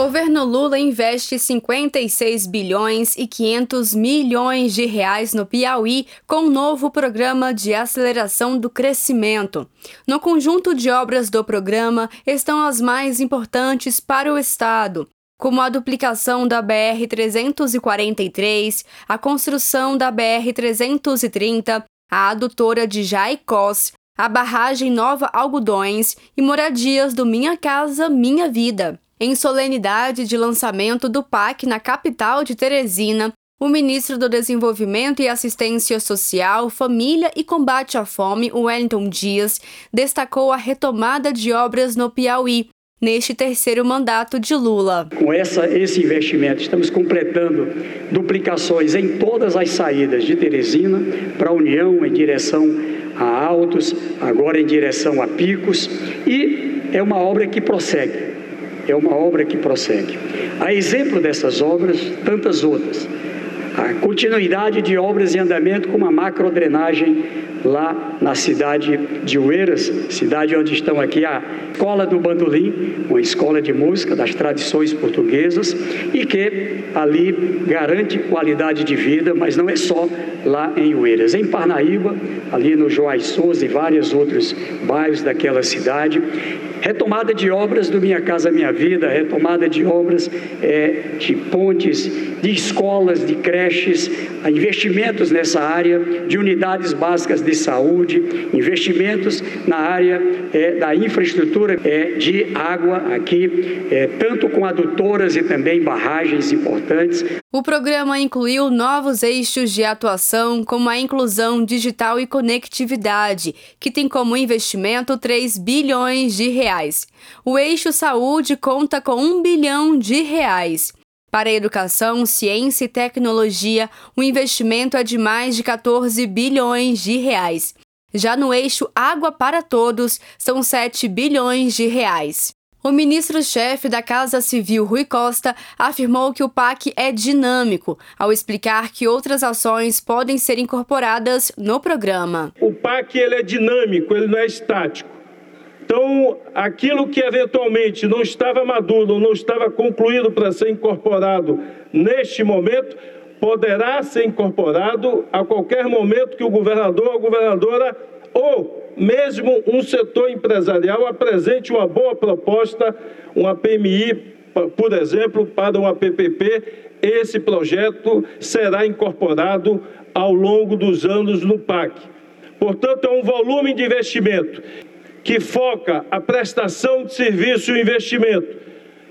Governo Lula investe 56 bilhões e 500 milhões de reais no Piauí com um novo programa de aceleração do crescimento. No conjunto de obras do programa estão as mais importantes para o estado, como a duplicação da BR-343, a construção da BR-330, a adutora de Jaicós, a barragem Nova Algodões e moradias do Minha Casa Minha Vida. Em solenidade de lançamento do PAC na capital de Teresina, o ministro do Desenvolvimento e Assistência Social, Família e Combate à Fome, Wellington Dias, destacou a retomada de obras no Piauí, neste terceiro mandato de Lula. Com essa, esse investimento, estamos completando duplicações em todas as saídas de Teresina para a União, em direção a Altos, agora em direção a Picos, e é uma obra que prossegue é uma obra que prossegue. A exemplo dessas obras, tantas outras. A continuidade de obras em andamento com uma macrodrenagem lá na cidade de Ueiras, cidade onde estão aqui a Escola do Bandolim, uma escola de música das tradições portuguesas e que ali garante qualidade de vida, mas não é só lá em Ueiras. Em Parnaíba, ali no Joás Souza e vários outros bairros daquela cidade, retomada de obras do Minha Casa Minha Vida, retomada de obras é, de pontes, de escolas, de creches, investimentos nessa área, de unidades básicas de saúde, investimentos na área é, da infraestrutura é, de água aqui, é, tanto com adutoras e também barragens importantes. O programa incluiu novos eixos de atuação, como a inclusão digital e conectividade, que tem como investimento 3 bilhões de reais. O eixo saúde conta com 1 bilhão de reais. Para a educação, ciência e tecnologia, o investimento é de mais de 14 bilhões de reais. Já no eixo Água para Todos, são 7 bilhões de reais. O ministro-chefe da Casa Civil, Rui Costa, afirmou que o PAC é dinâmico, ao explicar que outras ações podem ser incorporadas no programa. O PAC ele é dinâmico, ele não é estático. Então, aquilo que eventualmente não estava maduro, não estava concluído para ser incorporado neste momento, poderá ser incorporado a qualquer momento que o governador ou governadora ou mesmo um setor empresarial apresente uma boa proposta, uma PMI, por exemplo, para uma PPP, esse projeto será incorporado ao longo dos anos no PAC. Portanto, é um volume de investimento que foca a prestação de serviço e investimento,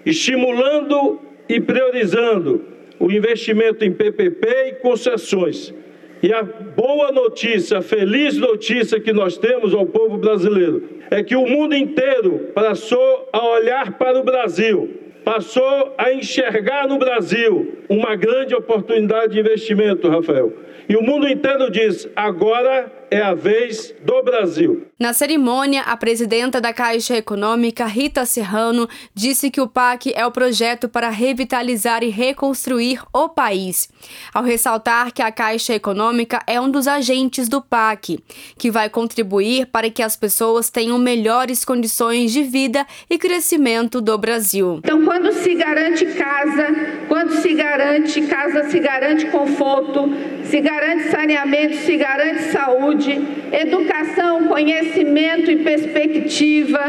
estimulando e priorizando o investimento em PPP e concessões. E a boa notícia, a feliz notícia que nós temos ao povo brasileiro é que o mundo inteiro passou a olhar para o Brasil, passou a enxergar no Brasil uma grande oportunidade de investimento, Rafael. E o mundo inteiro diz: agora é a vez do Brasil. Na cerimônia, a presidenta da Caixa Econômica, Rita Serrano, disse que o PAC é o projeto para revitalizar e reconstruir o país, ao ressaltar que a Caixa Econômica é um dos agentes do PAC, que vai contribuir para que as pessoas tenham melhores condições de vida e crescimento do Brasil. Então, quando se garante casa, quando se garante casa, se garante conforto, se garante saneamento, se garante saúde saúde, educação, conhecimento e perspectiva,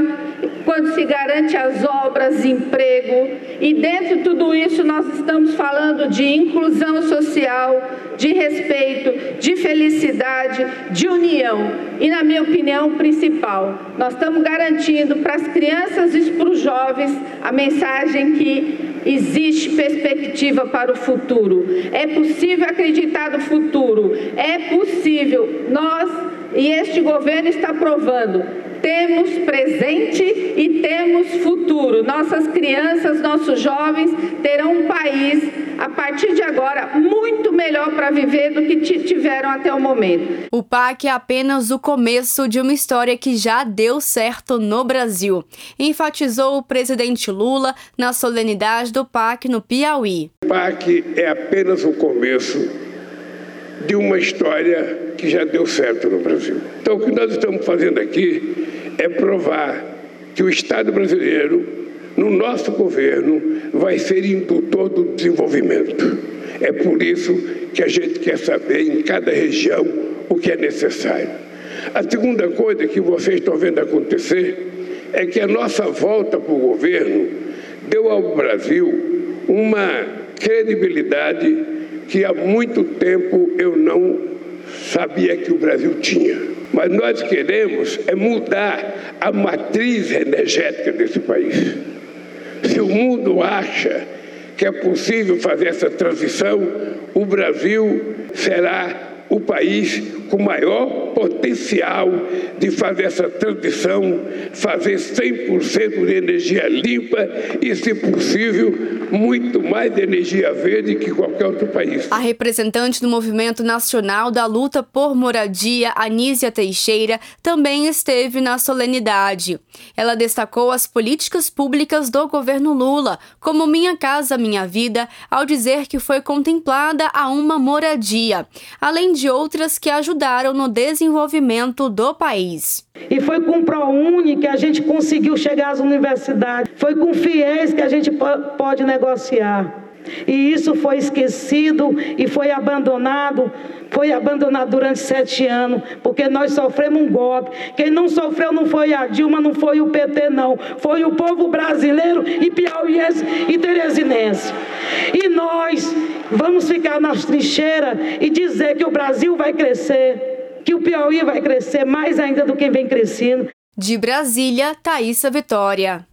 quando se garante as obras, emprego. E dentro de tudo isso, nós estamos falando de inclusão social, de respeito, de felicidade, de união. E, na minha opinião, principal, nós estamos garantindo para as crianças e para os jovens a mensagem que existe perspectiva para o futuro. É possível acreditar no futuro. É possível. Nós e este governo está provando temos presente e temos futuro. Nossas crianças, nossos jovens terão um país, partir de agora, muito melhor para viver do que tiveram até o momento. O PAC é apenas o começo de uma história que já deu certo no Brasil, enfatizou o presidente Lula na solenidade do PAC no Piauí. O PAC é apenas o começo de uma história que já deu certo no Brasil. Então, o que nós estamos fazendo aqui é provar que o Estado brasileiro no nosso governo, vai ser indutor do desenvolvimento. É por isso que a gente quer saber em cada região o que é necessário. A segunda coisa que vocês estão vendo acontecer é que a nossa volta para o governo deu ao Brasil uma credibilidade que há muito tempo eu não sabia que o Brasil tinha. Mas nós queremos é mudar a matriz energética desse país. Se o mundo acha que é possível fazer essa transição, o Brasil será o país com maior potencial de fazer essa transição, fazer 100% de energia limpa e, se possível, muito mais de energia verde que qualquer outro país. A representante do Movimento Nacional da Luta por Moradia, Anísia Teixeira, também esteve na solenidade. Ela destacou as políticas públicas do governo Lula, como Minha Casa Minha Vida, ao dizer que foi contemplada a uma moradia. Além de outras que ajudaram no desenvolvimento do país. E foi com o ProUni que a gente conseguiu chegar às universidades, foi com FIES que a gente pode negociar. E isso foi esquecido e foi abandonado. Foi abandonado durante sete anos, porque nós sofremos um golpe. Quem não sofreu não foi a Dilma, não foi o PT, não. Foi o povo brasileiro e piauiense e teresinense. E nós vamos ficar nas trincheiras e dizer que o Brasil vai crescer, que o Piauí vai crescer mais ainda do que vem crescendo. De Brasília, Thaisa Vitória.